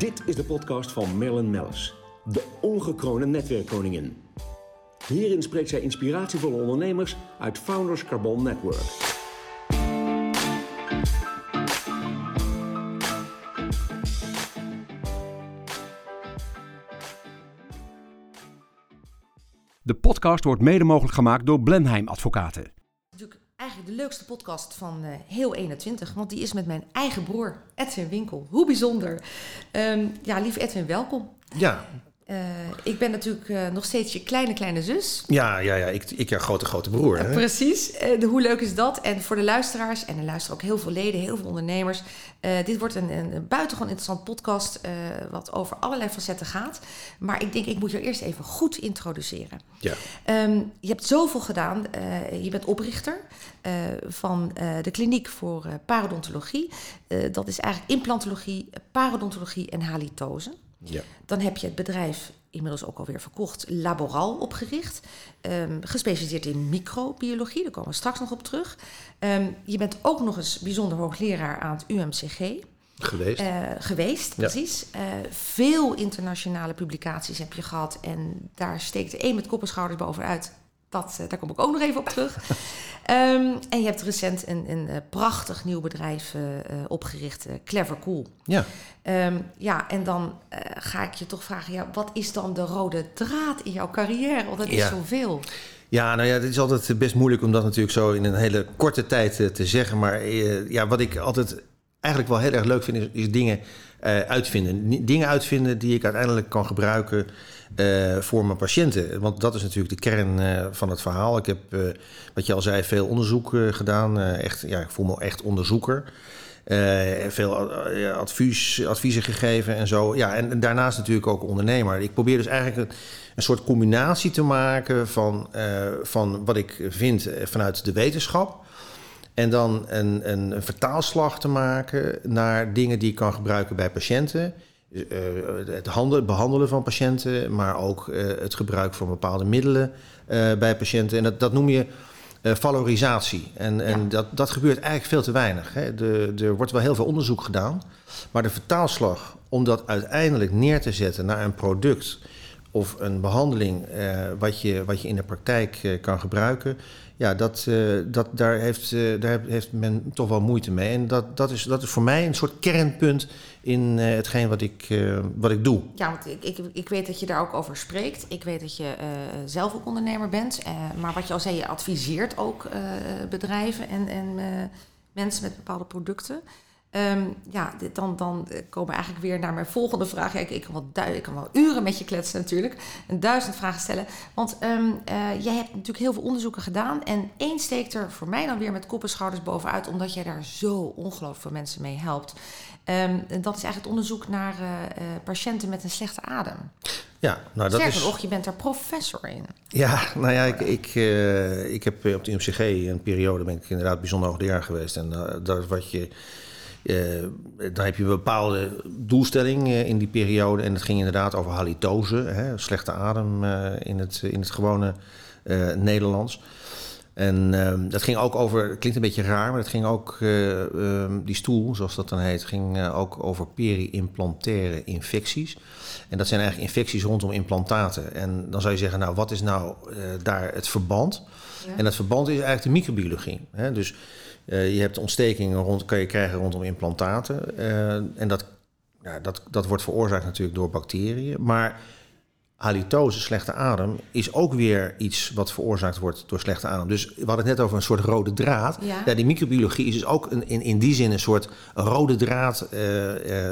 Dit is de podcast van Marilyn Mellis, de ongekroonde netwerkkoningin. Hierin spreekt zij inspiratievolle ondernemers uit Founders Carbon Network. De podcast wordt mede mogelijk gemaakt door Blenheim Advocaten. De leukste podcast van eh, heel 21, want die is met mijn eigen broer Edwin Winkel. Hoe bijzonder. Ehm, ja, lief Edwin, welkom. Ja, Eh, ik ben natuurlijk eh, nog steeds je kleine, kleine zus. ja, ja, ja. Ik, ik ja, grote, grote broer. Hè? Precies. Eh, de, hoe leuk is dat? En voor de luisteraars, en er luisteren ook heel veel leden, heel veel ondernemers. dit wordt een, een, een buitengewoon interessant podcast, wat over allerlei facetten gaat. Maar ik denk, ik moet je eerst even goed introduceren. Ja. Ehm, je hebt zoveel gedaan. Je bent oprichter van de kliniek voor parodontologie. Dat is eigenlijk implantologie, parodontologie en halitose. Ja. Dan heb je het bedrijf inmiddels ook alweer verkocht, Laboral opgericht. ehm, gespecialiseerd in microbiologie, daar komen we straks nog op terug. Ehm, je bent ook nog eens bijzonder hoogleraar aan het UMCG Geweest. eh, geweest, precies. Eh, veel internationale publicaties heb je gehad en daar steekt de een met kop en schouders bovenuit. Dat, eh, daar kom ik ook nog even op terug. Ehm, en je hebt recent een, een eh, prachtig nieuw bedrijf eh, opgericht, Clever Cool. ja. Ehm, ja, en dan ga ik je toch vragen, ja, wat is dan de rode draad in jouw carrière? Want dat is Ja. zoveel. ja, nou ja, het is altijd best moeilijk om dat natuurlijk zo in een hele korte tijd te zeggen. Maar ja, wat ik altijd eigenlijk wel heel erg leuk vind, is, is dingen uitvinden. Dingen uitvinden die ik uiteindelijk kan gebruiken eh, voor mijn patiënten. Want dat is natuurlijk de kern eh, van het verhaal. Ik heb, eh, wat je al zei, veel onderzoek gedaan. Echt, ja, ik voel me echt onderzoeker. Veel advies, adviezen gegeven en zo. Ja, en, daarnaast natuurlijk ook ondernemer. Ik probeer dus eigenlijk een, een soort combinatie te maken van, van wat ik vind vanuit de wetenschap. En dan een, een, een vertaalslag te maken naar dingen die ik kan gebruiken bij patiënten. Eh, het handelen, behandelen van patiënten, maar ook eh, het gebruik van bepaalde middelen eh, bij patiënten. En dat, dat noem je valorisatie. En, en dat, dat gebeurt eigenlijk veel te weinig. Hè. De, er wordt wel heel veel onderzoek gedaan, maar de vertaalslag om dat uiteindelijk neer te zetten naar een product of een behandeling eh, wat, je, wat je in de praktijk eh, kan gebruiken, ja, dat, eh, dat, daar, heeft, daar heeft men toch wel moeite mee. En dat, dat, is, dat is voor mij een soort kernpunt in eh, hetgeen wat ik, eh, wat ik doe. Ja, want ik, ik, ik weet dat je daar ook over spreekt. Ik weet dat je eh, zelf ook ondernemer bent. Maar wat je al zei, je adviseert ook bedrijven en, en mensen met bepaalde producten. Ehm, ja, dit- dan, dan eh, komen we eigenlijk weer naar mijn volgende vraag. Ja, ik, ik, kan wel du- ik kan wel uren met je kletsen natuurlijk. En duizend vragen stellen. Want ehm, eh, jij hebt natuurlijk heel veel onderzoeken gedaan. En één steekt er voor mij dan weer met kop en schouders bovenuit. Omdat jij daar zo ongelooflijk veel mensen mee helpt. Ehm, en dat is eigenlijk het onderzoek naar eh, patiënten met een slechte adem. Ja, nou dat Sterker is. nog, je bent er professor in. Ja, nou ja, ik, ik, ik heb op de UMCG een periode ben ik inderdaad bijzonder hoogleraar geweest. En dat wat je. Eh, dan heb je een bepaalde doelstelling eh, in die periode. En het ging inderdaad over halitose, hè, slechte adem eh, in, het, in het gewone Nederlands. En ehm, dat ging ook over, het klinkt een beetje raar, maar het ging ook, eh, ehm, die stoel, zoals dat dan heet, ging ook over peri-implantaire infecties. En dat zijn eigenlijk infecties rondom implantaten. En dan zou je zeggen, nou, wat is nou daar het verband? Ja. En dat verband is eigenlijk de microbiologie. Hè? Dus eh, je hebt ontstekingen rond, kan je krijgen rondom implantaten. eh, en dat, ja, dat, dat wordt veroorzaakt natuurlijk door bacteriën. Maar halitose, slechte adem, is ook weer iets wat veroorzaakt wordt door slechte adem. Dus we hadden het net over een soort rode draad. Ja. die microbiologie is dus ook een, in, in die zin een soort rode draad, eh,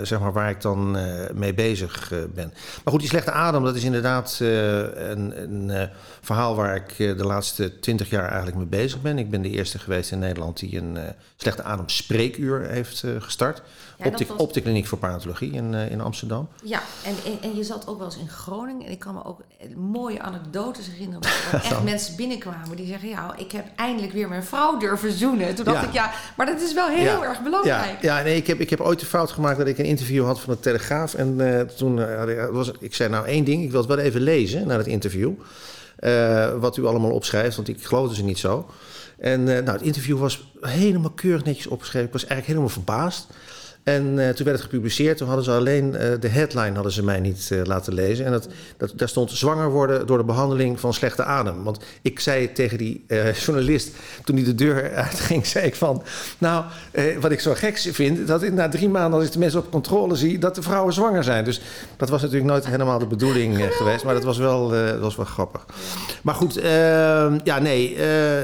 zeg maar, waar ik dan mee bezig ben. Maar goed, die slechte adem, dat is inderdaad een, een verhaal waar ik eh, de laatste twintig jaar eigenlijk mee bezig ben. Ik ben de eerste geweest in Nederland die een eh, slechte adem spreekuur heeft eh, gestart. Ja, op, de, was- op de kliniek voor parontologie in, in Amsterdam. Ja, en, en, en je zat ook wel eens in Groningen. En ik kan me ook mooie anekdotes herinneren. Dat er echt mensen binnenkwamen die zeggen... ja, ik heb eindelijk weer mijn vrouw durven zoenen. Toen dacht Ja. ik, ja, maar dat is wel heel Ja. erg belangrijk. Ja, ja nee, ik, heb, ik heb ooit de fout gemaakt dat ik een interview had van de Telegraaf. En toen was, ik zei nou één ding, ik wil het wel even lezen naar het interview. Eh, wat u allemaal opschrijft, want ik geloofde ze niet zo. En eh, nou, het interview was helemaal keurig netjes opgeschreven. Ik was eigenlijk helemaal verbaasd. En uh, toen werd het gepubliceerd. Toen hadden ze alleen uh, de headline hadden ze mij niet uh, laten lezen. En dat, dat, daar stond zwanger worden door de behandeling van slechte adem. Want ik zei tegen die journalist, toen hij de deur uitging, zei ik van... Nou, wat ik zo gek vind, dat na drie maanden als ik de mensen op controle zie... dat de vrouwen zwanger zijn. Dus dat was natuurlijk nooit helemaal de bedoeling geweest. Maar dat was wel, dat was wel grappig. Maar goed, ehm, ja nee,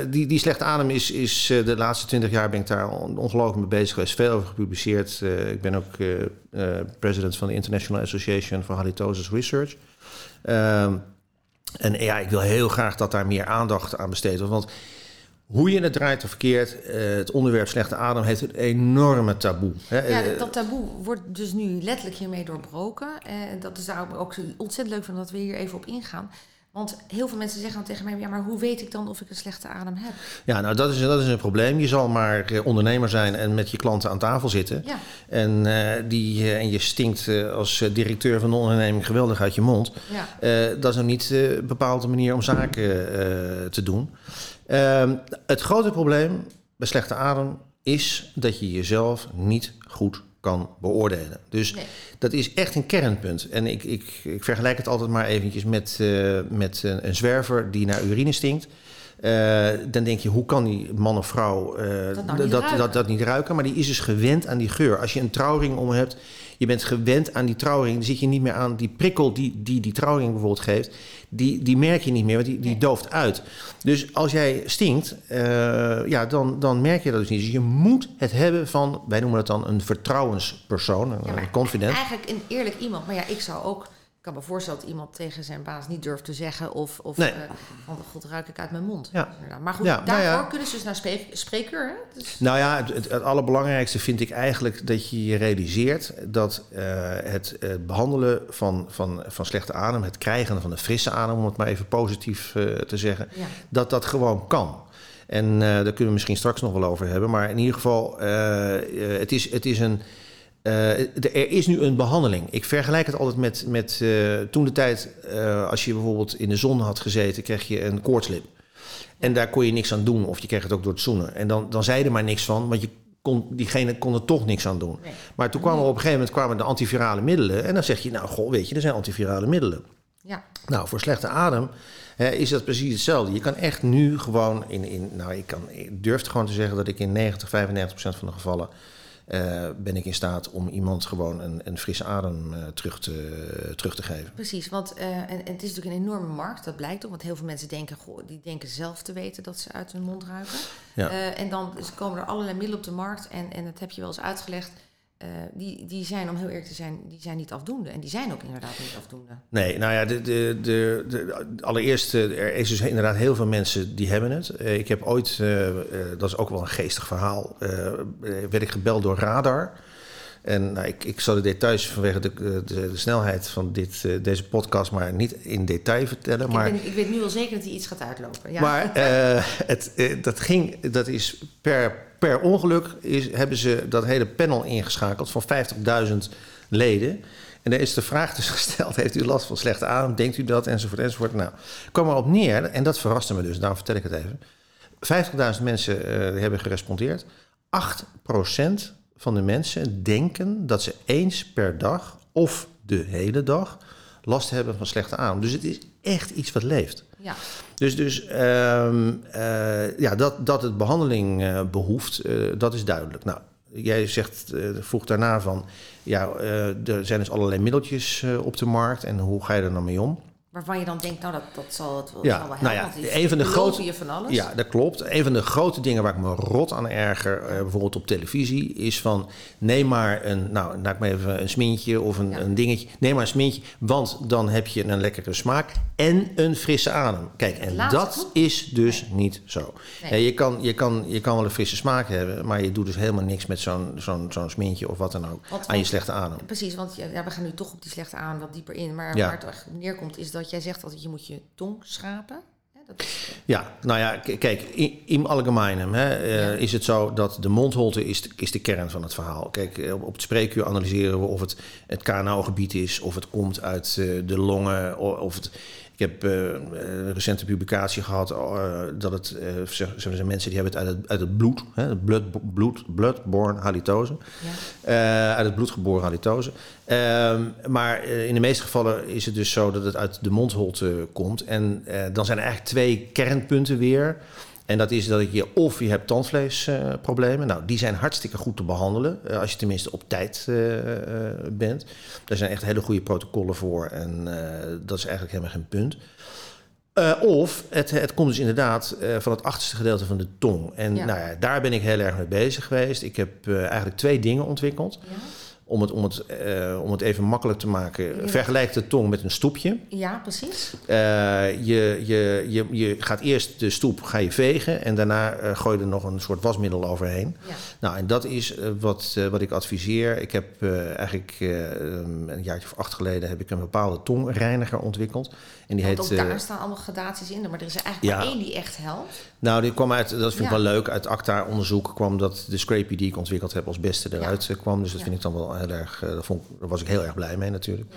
die, die slechte adem is, is de laatste twintig jaar ben ik daar ongelooflijk mee bezig geweest. Veel over gepubliceerd. Uh, ik ben ook uh, uh, president van de International Association for Halitosis Research. Ehm, en ja, ik wil heel graag dat daar meer aandacht aan besteed wordt. Want hoe je het draait of verkeerd, het onderwerp slechte adem heeft een enorme taboe. Hè? Ja, dat taboe wordt dus nu letterlijk hiermee doorbroken. En dat is daarom ook ontzettend leuk van dat we hier even op ingaan. Want heel veel mensen zeggen dan tegen mij: ja, maar hoe weet ik dan of ik een slechte adem heb? Ja, nou, dat is, dat is een probleem. Je zal maar eh, ondernemer zijn en met je klanten aan tafel zitten. Ja. En, uh, die, uh, en je stinkt uh, als directeur van de onderneming geweldig uit je mond. Ja. dat is nog niet een bepaalde manier om zaken te doen. Ehm, het grote probleem bij slechte adem is dat je jezelf niet goed kan beoordelen. Dus nee. dat is echt een kernpunt. En ik, ik, ik vergelijk het altijd maar eventjes met, uh, met een, een, zwerver die naar urine stinkt. Uh, dan denk je, hoe kan die man of vrouw uh, dat, nou dat, dat, dat, niet ruiken? Maar die is dus gewend aan die geur. Als je een trouwring om hebt, je bent gewend aan die trouwring, dan zit je niet meer aan die prikkel die die, die trouwring bijvoorbeeld geeft. Die, die merk je niet meer, want die, die Nee. dooft uit. Dus als jij stinkt, uh, ja, dan, dan merk je dat dus niet. Dus je moet het hebben van, wij noemen het dan een vertrouwenspersoon, een, Ja, maar een confident. Eigenlijk een eerlijk iemand. Maar ja, ik zou ook. Ik kan me voorstellen dat iemand tegen zijn baas niet durft te zeggen. Of, of Nee. eh, van god ruik ik uit mijn mond. Ja. Maar goed, Ja, nou daarvoor ja. kunnen ze dus naar spreek, spreekuur. Hè? Dus, Nou ja, het, het, het allerbelangrijkste vind ik eigenlijk dat je je realiseert dat eh, het eh, behandelen van, van, van slechte adem, het krijgen van een frisse adem, om het maar even positief eh, te zeggen, dat dat gewoon kan. En daar kunnen we misschien straks nog wel over hebben. Maar in ieder geval, het, is, het is een. Eh, er is nu een behandeling. Ik vergelijk het altijd met, met eh, toen de tijd, eh, als je bijvoorbeeld in de zon had gezeten, kreeg je een koortslip. En daar kon je niks aan doen, of je kreeg het ook door het zoenen. En dan, dan zei je er maar niks van, want je kon, diegene kon er toch niks aan doen. Nee. Maar toen kwamen er op een gegeven moment kwamen de antivirale middelen. En dan zeg je, nou, goh, weet je, er zijn antivirale middelen. Ja. Nou, voor slechte adem hè, is dat precies hetzelfde. Je kan echt nu gewoon in, in nou, ik, kan, ik durf gewoon te zeggen dat ik in 90, 95 procent van de gevallen eh, ben ik in staat om iemand gewoon een, een frisse adem eh, terug, te, terug te geven. Precies, want eh, en, en het is natuurlijk een enorme markt, dat blijkt ook. Want heel veel mensen denken, goh, die denken zelf te weten dat ze uit hun mond ruiken. Ja. En dan komen er allerlei middelen op de markt. En, en dat heb je wel eens uitgelegd. Eh, die, die zijn, om heel eerlijk te zijn, die zijn niet afdoende. En die zijn ook inderdaad niet afdoende. Nee, nou ja, de, de, de, de, allereerst, er is dus inderdaad heel veel mensen die hebben het. Eh, ik heb ooit, eh, dat is ook wel een geestig verhaal, werd ik gebeld door Radar. En nou, ik, ik zal de details vanwege de, de, de snelheid van dit, eh, deze podcast maar niet in detail vertellen. Maar, ik, ben, ik weet nu al zeker dat hij iets gaat uitlopen. Ja. maar eh, het, eh, dat ging, dat is per, per ongeluk is, hebben ze dat hele panel ingeschakeld van 50.000 leden. En daar is de vraag dus gesteld: heeft u last van slechte adem? Denkt u dat? Enzovoort, enzovoort. Nou, kwam erop neer, en dat verraste me dus, daarom vertel ik het even. 50.000 mensen eh, hebben gerespondeerd. 8% van de mensen denken dat ze eens per dag of de hele dag last hebben van slechte adem. Dus het is echt iets wat leeft. ja. Dus, dus ehm, eh, ja, dat, dat het behandeling eh, behoeft, eh, dat is duidelijk. Nou, jij zegt, vroeg daarna van, ja, er zijn dus allerlei middeltjes op de markt en hoe ga je er dan mee om? Waarvan je dan denkt, nou, dat, dat zal het wel, Ja, zal wel nou helpen. ja, een van de grote- je van alles. Ja, dat klopt. Een van de grote dingen waar ik me rot aan erger, eh, bijvoorbeeld op televisie, is van neem maar een, nou, laat ik maar even een smintje of een, Ja. een dingetje. Neem maar een smintje, want dan heb je een lekkere smaak en een frisse adem. Kijk, en laatste dat is dus niet zo. Nee. Ja, je, kan, je, kan, je kan wel een frisse smaak hebben, maar je doet dus helemaal niks met zo'n zo'n zo'n smintje of wat dan ook Want- aan je slechte adem. Precies, want ja, we gaan nu toch op die slechte adem wat dieper in. Maar waar het echt neerkomt is dat jij zegt altijd, je moet je tong schrapen. Dat is, Ja, nou ja, kijk, i- im algemeinem hè, eh, is het zo dat de mondholte is de, is de kern van het verhaal. Kijk, eh, op op het spreekuur analyseren we of het het KNO-gebied is, of het komt uit eh, de longen, of het... Ik heb uh, een recente publicatie gehad uh, dat het, uh, mensen die hebben het uit het, uit het bloed, hè, blood, bloed, bloodborne halitose, ja. uit het bloed geboren halitose. Ehm, maar in de meeste gevallen is het dus zo dat het uit de mondholte komt. En dan zijn er eigenlijk twee kernpunten weer. En dat is dat je of je hebt tandvleesproblemen. nou, die zijn hartstikke goed te behandelen. Uh, als je tenminste op tijd uh, bent. Daar zijn echt hele goede protocollen voor. En dat is eigenlijk helemaal geen punt. of het, het komt dus inderdaad van het achterste gedeelte van de tong. En ja. Nou ja, daar ben ik heel erg mee bezig geweest. Ik heb eigenlijk twee dingen ontwikkeld. Ja om het, om het, uh, om het even makkelijk te maken, ja. vergelijk de tong met een stoepje. Ja, precies. Uh, je, je, je, je gaat eerst de stoep ga je vegen en daarna uh, gooi je er nog een soort wasmiddel overheen. Ja. Nou, en dat is wat, wat ik adviseer. Ik heb eigenlijk een jaartje of acht geleden heb ik een bepaalde tongreiniger ontwikkeld. En die Want heet, ook daar staan allemaal gradaties in, maar er is er eigenlijk ja. maar één die echt helpt. Nou, die kwam uit, dat vind ik wel leuk, uit ACTA-onderzoek kwam dat de Scrapie die ik ontwikkeld heb als beste eruit kwam. Dus dat vind ik dan wel heel erg, uh, daar, vond, daar was ik heel erg blij mee natuurlijk.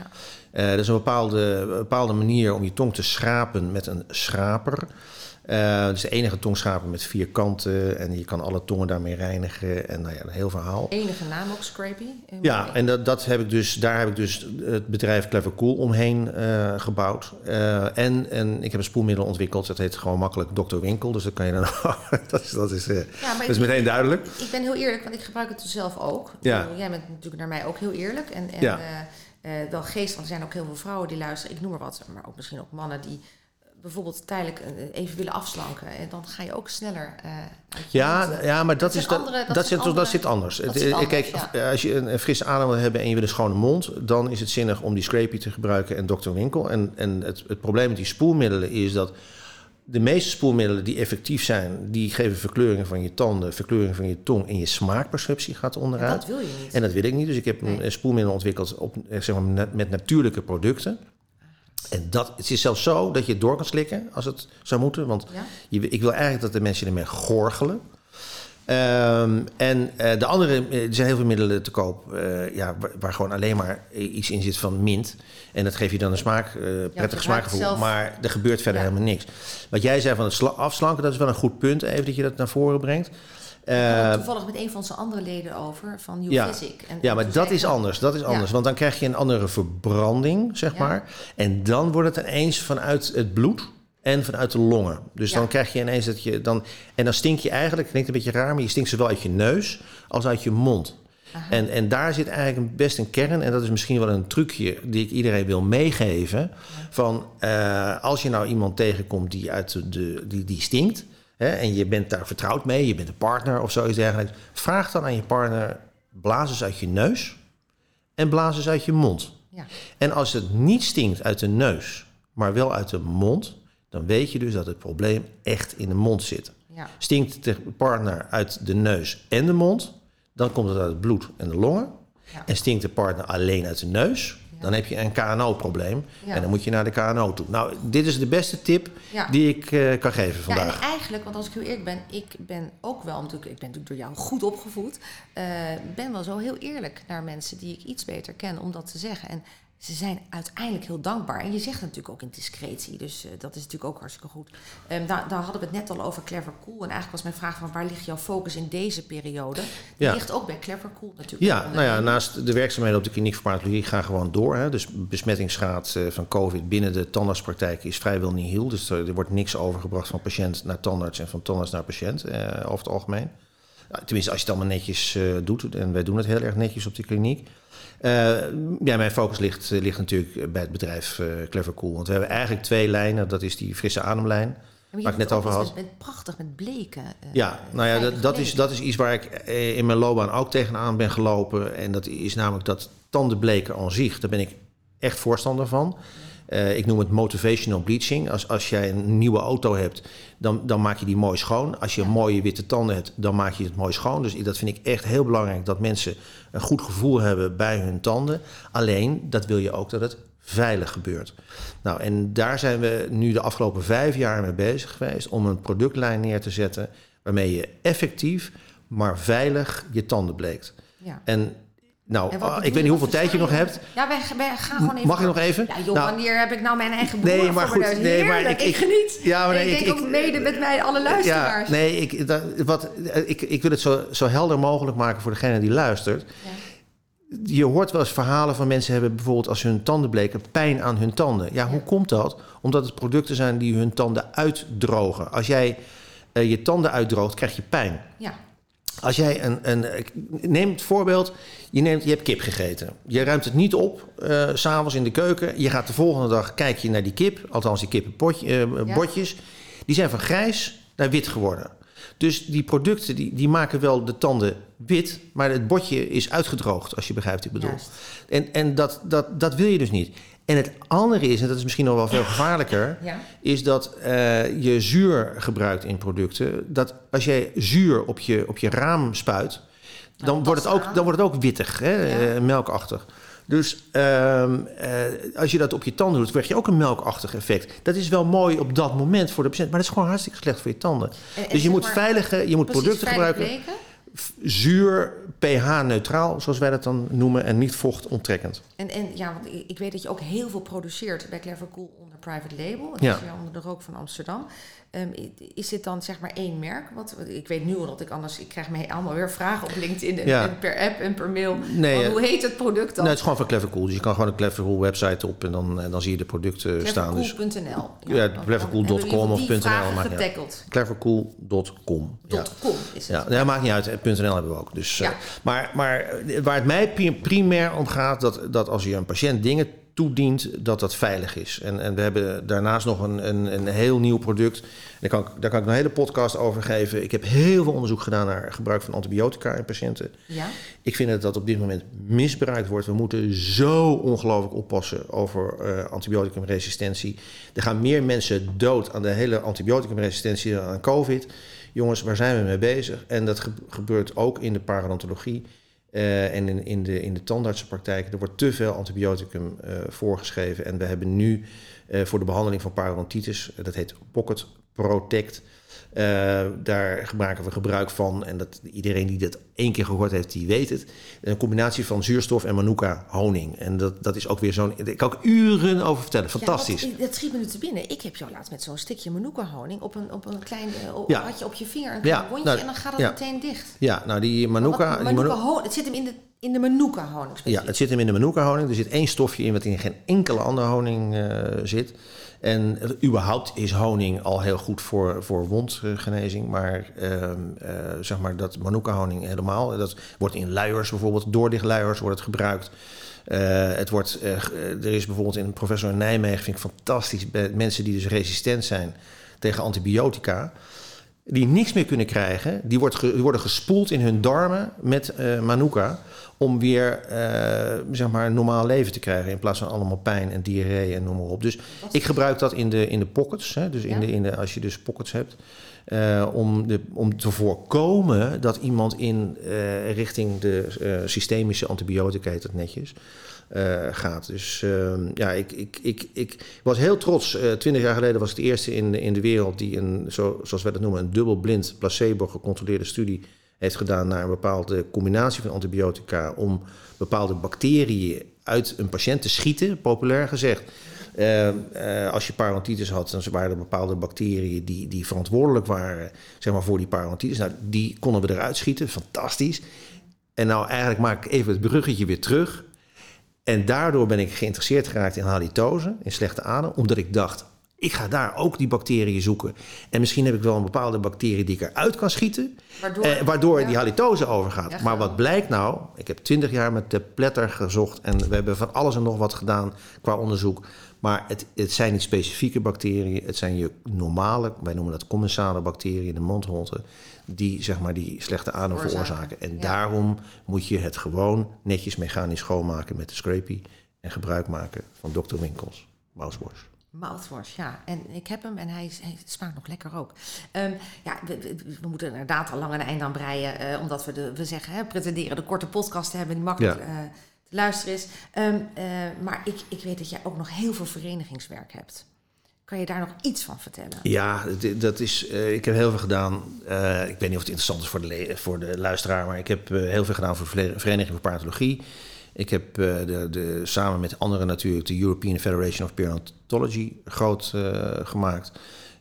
Uh, dat is een bepaalde, bepaalde manier om je tong te schrapen met een schraper. Uh, is de enige tongschraper met vier kanten en je kan alle tongen daarmee reinigen en nou ja, een heel verhaal. Enige naam ook, Scrapy? Ja, en dat, dat heb ik dus, daar heb ik dus het bedrijf Clever Cool omheen uh, gebouwd. Uh, en, en ik heb een spoelmiddel ontwikkeld, dat heet gewoon makkelijk Dr. Winkel, dus dat kan je dan dat is, dat is, ja, dat is meteen duidelijk. Ik ben heel eerlijk, want ik gebruik het zelf ook. Ja. Jij bent natuurlijk naar mij ook heel eerlijk en, en ja. wel geest, want er zijn ook heel veel vrouwen die luisteren, ik noem maar wat, maar ook misschien ook mannen die bijvoorbeeld tijdelijk even willen afslanken. En dan ga je ook sneller. Uh, ja, ja, maar dat, is, dat, dat, zit, dat zit anders. Dat zit anders Kijk, ja. als je een, een, frisse adem wil hebben en je wil een schone mond, dan is het zinnig om die scrapie te gebruiken en Dr. Winkel. En, en het, het probleem met die spoelmiddelen is dat de meeste spoelmiddelen die effectief zijn, die geven verkleuring van je tanden, verkleuring van je tong en je smaakperceptie gaat onderuit. En dat wil je niet. En dat wil ik niet. Dus ik heb nee. een spoelmiddel ontwikkeld op, zeg maar, met natuurlijke producten. En dat, het is zelfs zo dat je het door kan slikken als het zou moeten. Want je, ik wil eigenlijk dat de mensen ermee gorgelen. Um, en uh, de andere, eh, er zijn heel veel middelen te koop uh, ja, waar, waar, gewoon alleen maar iets in zit van mint. En dat geeft je dan een smaak, uh, prettig ja, smaakgevoel. Zelf... Maar er gebeurt verder ja. helemaal niks. Wat jij zei van het afslanken, dat is wel een goed punt, even dat je dat naar voren brengt. Uh, toevallig met een van zijn andere leden over, van New ja. En, ja, maar dat is anders. Dat is anders. Want dan krijg je een andere verbranding, zeg maar. En dan wordt het ineens vanuit het bloed en vanuit de longen. Dus dan krijg je ineens dat je dan. En dan stink je eigenlijk, klinkt een beetje raar, maar je stinkt zowel uit je neus als uit je mond. En, en daar zit eigenlijk best een kern, en dat is misschien wel een trucje die ik iedereen wil meegeven. Van uh, als je nou iemand tegenkomt die, uit de, die, die stinkt, hè, en je bent daar vertrouwd mee, je bent een partner of zoiets dergelijks, vraag dan aan je partner: blaas eens uit je neus en blaas eens uit je mond. Ja. En als het niet stinkt uit de neus, maar wel uit de mond, dan weet je dus dat het probleem echt in de mond zit. Ja. Stinkt de partner uit de neus en de mond, dan komt het uit het bloed en de longen. Ja. En stinkt de partner alleen uit de neus, dan heb je een KNO-probleem. En dan moet je naar de KNO toe. Nou, dit is de beste tip die ik uh, kan geven vandaag. Ja, en eigenlijk, want als ik heel eerlijk ben, ik ben ook wel, natuurlijk, ik ben natuurlijk door jou goed opgevoed, uh, ben wel zo heel eerlijk naar mensen die ik iets beter ken om dat te zeggen. En ze zijn uiteindelijk heel dankbaar. En je zegt het natuurlijk ook in discretie, dus uh, dat is natuurlijk ook hartstikke goed. Um, daar, daar, hadden we het net al over Clever Cool. En eigenlijk was mijn vraag van waar ligt jouw focus in deze periode? Die ja. ligt ook bij Clever Cool natuurlijk. Ja, nou ja, naast de werkzaamheden op de kliniek voor pathologie gaan gewoon door. Hè. Dus besmettingsgraad uh, van COVID binnen de tandartspraktijk is vrijwel nihil. Dus er, er, wordt niks overgebracht van patiënt naar tandarts en van tandarts naar patiënt uh, over het algemeen. Nou, tenminste, als je het allemaal netjes doet. En wij doen het heel erg netjes op de kliniek. Uh, ja, mijn focus ligt, ligt natuurlijk bij het bedrijf uh, Clever Cool. Want we hebben eigenlijk twee lijnen. Dat is die frisse ademlijn, waar ik net over had. Met, prachtig met bleken. Uh, ja, nou ja, dat, dat, is, dat is iets waar ik in mijn loopbaan ook tegenaan ben gelopen. En dat is namelijk dat tandenbleken aan zich. Daar ben ik echt voorstander van. Uh, ik noem het motivational bleaching. Als, als jij een nieuwe auto hebt, dan, dan maak je die mooi schoon. Als je ja. mooie witte tanden hebt, dan maak je het mooi schoon. Dus dat vind ik echt heel belangrijk, dat mensen een goed gevoel hebben bij hun tanden. Alleen, dat wil je ook dat het veilig gebeurt. Nou, en daar zijn we nu de afgelopen vijf jaar mee bezig geweest... om een productlijn neer te zetten... waarmee je effectief, maar veilig je tanden bleekt. Ja. En Nou, En ah, ik weet niet hoeveel tijd je nog hebt. Ja, wij, wij gaan gewoon even... Mag ik nog even? Ja, joh, Nou, wanneer heb ik nou mijn eigen broer Nee, maar goed, nee, maar ik- ik, geniet. Ja, maar En nee, ik ik- denk ik- ook mede met mij alle luisteraars. Ja, nee, ik, dat, wat, ik, ik wil het zo, zo helder mogelijk maken voor degene die luistert. Ja. Je hoort wel eens verhalen van mensen hebben bijvoorbeeld als hun tanden bleken pijn aan hun tanden. Ja, hoe komt dat? Omdat het producten zijn die hun tanden uitdrogen. Als jij eh, je tanden uitdroogt, krijg je pijn. Ja. Als jij een, een neem het voorbeeld, je, neemt, je hebt kip gegeten. Je ruimt het niet op, eh, s s'avonds in de keuken. Je gaat de volgende dag, kijk je naar die kip, althans die kippenbotjes. Die zijn van grijs naar wit geworden. Dus die producten die, die maken wel de tanden wit, maar het botje is uitgedroogd, als je begrijpt wat ik bedoel. Juist. En, en dat, dat, dat wil je dus niet. En het andere is, en dat is misschien nog wel veel gevaarlijker, Ja. is dat eh, je zuur gebruikt in producten. Dat als jij zuur op je, op je raam spuit, dan, dan wordt, het ook, aan. dan wordt het ook wittig, hè? Ja. eh, melkachtig. Dus ehm, eh, als je dat op je tanden doet, krijg je ook een melkachtig effect. Dat is wel mooi op dat moment voor de patiënt, maar dat is gewoon hartstikke slecht voor je tanden. En- en dus je moet maar, veilige, je moet producten gebruiken, bleken. Zuur, pH-neutraal, zoals wij dat dan noemen, en niet vochtonttrekkend. En, en ja, want ik, ik weet dat je ook heel veel produceert bij Clever Cool onder private label. Dat Ja. is weer onder de rook van Amsterdam. Ehm, is dit dan zeg maar één merk? Wat, ik weet nu al dat ik anders... Ik krijg me allemaal weer vragen op LinkedIn en, Ja. en per app en per mail. Nee, eh, hoe heet het product dan? Nee, het is gewoon van Clever Cool. Dus je kan gewoon een Clever Cool website op en dan, en dan zie je de producten staan. Dus Clevercool.nl. Ja, dan- dan clevercool.com of .nl, vragen maakt niet uit. getackled. clevercool.com. Ja. .com is het. Ja, nee, maakt niet uit. .nl hebben we ook. Dus, Ja. eh, maar, maar eh, waar het mij pri- primair om gaat, dat, dat als je een patiënt dingen toedient, dat dat veilig is. En, en we hebben daarnaast nog een, een, een heel nieuw product. Daar kan, ik, daar kan ik een hele podcast over geven. Ik heb heel veel onderzoek gedaan naar gebruik van antibiotica in patiënten. Ja? Ik vind dat dat op dit moment misbruikt wordt. We moeten zo ongelooflijk oppassen over eh, antibioticumresistentie. Er gaan meer mensen dood aan de hele antibioticumresistentie dan aan COVID. Jongens, waar zijn we mee bezig? En dat ge- gebeurt ook in de parodontologie eh, en in, in, de, in de tandartsenpraktijk. Er wordt te veel antibioticum eh, voorgeschreven. En we hebben nu eh, voor de behandeling van parodontitis, dat heet Pocket Protect. Eh, daar maken we gebruik van. En dat, iedereen die dat één keer gehoord heeft, die weet het. Een combinatie van zuurstof en manuka honing. En dat, dat is ook weer zo'n... Daar kan ik uren over vertellen. Fantastisch. Ja, dat schiet me nu te binnen. Ik heb jou laatst met zo'n stikje manuka honing op een, op een klein eh, op, Ja. had je op je vinger een Ja, klein wondje nou, en dan gaat het ja. meteen dicht. Ja, nou die manuka... Wat- die manuka manu- ho- het zit hem in de, in de manuka honing Ja, het zit hem in de manuka honing. Er zit één stofje in wat in geen enkele andere honing eh, zit. En überhaupt is honing al heel goed voor, voor wondgenezing. Maar ehm, eh, zeg maar dat manuka honing helemaal. Dat wordt in luiers bijvoorbeeld, doordichtluiers wordt het gebruikt. Eh, het wordt, eh, er is bijvoorbeeld een professor in Nijmegen, vind ik fantastisch, mensen die dus resistent zijn tegen antibiotica die niks meer kunnen krijgen, die, wordt die worden gespoeld in hun darmen met eh, manuka. Om weer eh, zeg maar een normaal leven te krijgen. In plaats van allemaal pijn en diarree en noem maar op. Dus ik gebruik dat in de, in de pockets. Hè, dus in Ja. de, in de, als je dus pockets hebt. eh, om, de, om te voorkomen dat iemand in richting de systemische antibiotica, heet dat netjes, gaat. Dus ehm, ja, ik, ik, ik, ik was heel trots. Eh, Twintig jaar geleden was ik de eerste in, in de wereld die een, zo, zoals wij dat noemen, een dubbelblind placebo-gecontroleerde studie heeft gedaan naar een bepaalde combinatie van antibiotica om bepaalde bacteriën uit een patiënt te schieten, populair gezegd. Eh, eh, als je parodontitis had, dan waren er bepaalde bacteriën die, die verantwoordelijk waren zeg maar, voor die parodontitis. Nou, die konden we eruit schieten, fantastisch. En nou eigenlijk maak ik even het bruggetje weer terug. En daardoor ben ik geïnteresseerd geraakt in halitose, in slechte adem, omdat ik dacht, ik ga daar ook die bacteriën zoeken. En misschien heb ik wel een bepaalde bacterie die ik eruit kan schieten, Waardoor, eh, waardoor ja. die halitose overgaat. Ja, maar wat blijkt nou, ik heb twintig jaar met de pletter gezocht en we hebben van alles en nog wat gedaan qua onderzoek. Maar het, het zijn niet specifieke bacteriën, het zijn je normale, wij noemen dat commensale bacteriën in de mondholte, die zeg maar die slechte adem Veroorzaken. En ja. daarom moet je het gewoon netjes mechanisch schoonmaken met de scrapie en gebruik maken van Dr. Winkels mouthwash. Mouthwash, ja. En ik heb hem en hij, smaakt nog lekker ook. Ehm, ja, we, moeten inderdaad al lang een eind aan breien. eh, omdat we, de, we zeggen, hè, pretenderen de korte podcast te hebben die makkelijk Ja. eh, te luisteren is. Ehm, eh, maar ik, ik weet dat jij ook nog heel veel verenigingswerk hebt. Kan je daar nog iets van vertellen? Ja, dat is, eh, ik heb heel veel gedaan. Eh, ik weet niet of het interessant is voor de, voor de luisteraar, maar ik heb eh, heel veel gedaan voor de Vere- Vereniging voor Paratologie. Ik heb de, de, samen met anderen natuurlijk de European Federation of Perinatology groot gemaakt.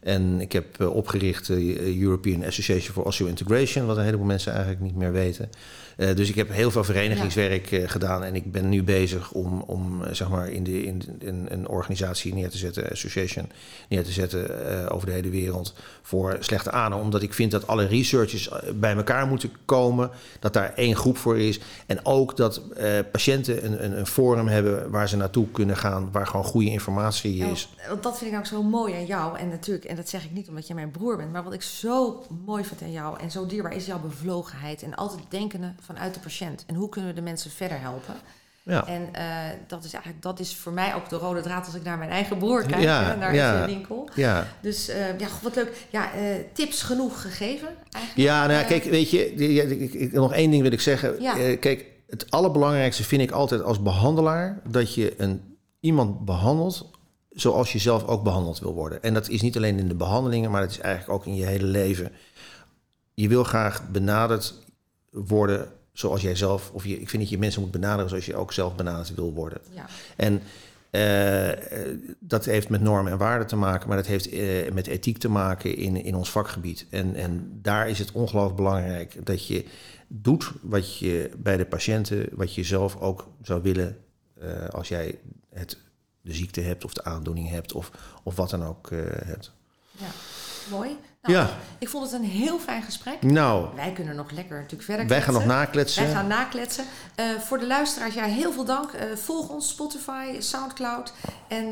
En ik heb eh, opgericht de European Association for Osseointegration, wat een heleboel mensen eigenlijk niet meer weten. Eh, dus ik heb heel veel verenigingswerk eh, gedaan en ik ben nu bezig om, om eh, zeg maar in, de, in, in een organisatie neer te zetten, association neer te zetten eh, over de hele wereld voor slechte anen. Omdat ik vind dat alle researchers eh, bij elkaar moeten komen, dat daar één groep voor is. En ook dat eh, patiënten een, een, een forum hebben waar ze naartoe kunnen gaan, waar gewoon goede informatie Ja, is. want dat vind ik ook zo mooi aan jou. En natuurlijk, en dat zeg ik niet omdat je mijn broer bent, maar wat ik zo mooi vind aan jou en zo dierbaar is jouw bevlogenheid en altijd denken vanuit de patiënt. En hoe kunnen we de mensen verder helpen? Ja. En eh, dat is eigenlijk, dat is voor mij ook de rode draad als ik naar mijn eigen broer kijk, Ja, hè, naar ja. zijn winkel. Ja. Dus eh, ja, wat leuk. Ja, eh, tips genoeg gegeven eigenlijk. Ja, nou ja, kijk, weet je, nog één ding wil ik zeggen. Ja. Kijk, het allerbelangrijkste vind ik altijd als behandelaar dat je een, iemand behandelt zoals je zelf ook behandeld wil worden. En dat is niet alleen in de behandelingen, maar het is eigenlijk ook in je hele leven. Je wil graag benaderd worden zoals jij zelf, of je, ik vind dat je mensen moet benaderen zoals je ook zelf benaderd wil worden. Ja. En eh, dat heeft met normen en waarden te maken, maar dat heeft eh, met ethiek te maken in, in ons vakgebied. En, en daar is het ongelooflijk belangrijk dat je doet wat je bij de patiënten, wat je zelf ook zou willen eh, als jij het, de ziekte hebt of de aandoening hebt of, of wat dan ook eh, hebt. ja, mooi. Nou, Ja. Ik vond het een heel fijn gesprek. Nou, Wij kunnen nog lekker natuurlijk verder wij gaan nog kletsen. nakletsen. Wij gaan nakletsen. Eh, voor de luisteraars, ja, heel veel dank. Eh, volg ons Spotify, Soundcloud. En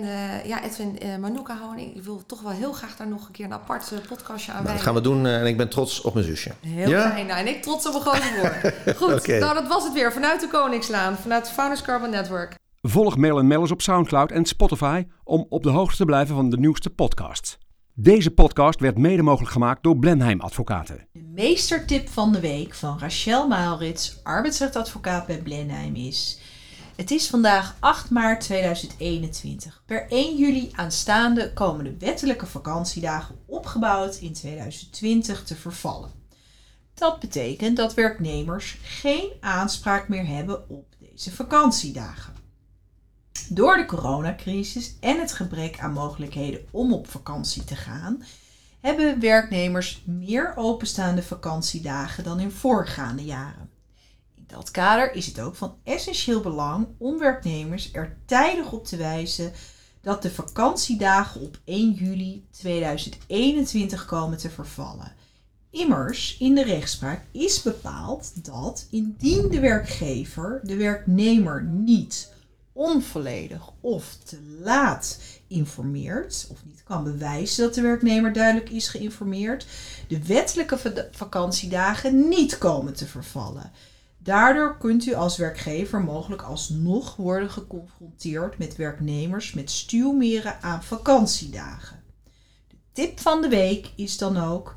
ja, Edwin uh, Manuka Honing. Ik wil toch wel heel graag daar nog een keer een apart podcastje aan Nou, dat gaan we doen en ik ben trots op mijn zusje. Heel Ja? fijn. Nou, en ik trots op mijn grote broer. Goed, Oké. nou dat was het weer. Vanuit de Koningslaan, vanuit Founders Carbon Network. Volg Mail Mellers op Soundcloud en Spotify om op de hoogte te blijven van de nieuwste podcasts. Deze podcast werd mede mogelijk gemaakt door Blenheim Advocaten. De meestertip van de week van Rachel Maalrits, arbeidsrechtadvocaat bij Blenheim is... Het is vandaag 8 maart 2021. Per 1 juli aanstaande komen de wettelijke vakantiedagen opgebouwd in 2020 te vervallen. Dat betekent dat werknemers geen aanspraak meer hebben op deze vakantiedagen. Door de coronacrisis en het gebrek aan mogelijkheden om op vakantie te gaan, hebben werknemers meer openstaande vakantiedagen dan in voorgaande jaren. In dat kader is het ook van essentieel belang om werknemers er tijdig op te wijzen dat de vakantiedagen op 1 juli 2021 komen te vervallen. Immers, in de rechtspraak is bepaald dat indien de werkgever de werknemer niet onvolledig of te laat informeert, of niet kan bewijzen dat de werknemer duidelijk is geïnformeerd, de wettelijke va- vakantiedagen niet komen te vervallen. Daardoor kunt u als werkgever mogelijk alsnog worden geconfronteerd met werknemers met stuwmeren aan vakantiedagen. De tip van de week is dan ook: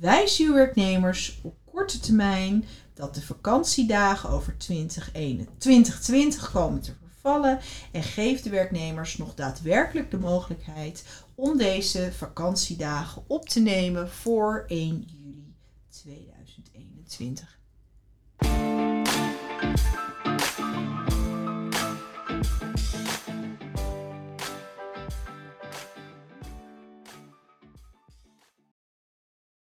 wijs uw werknemers op korte termijn dat de vakantiedagen over 2021 2020 komen te vervallen en geef de werknemers nog daadwerkelijk de mogelijkheid om deze vakantiedagen op te nemen voor 1 juli 2021.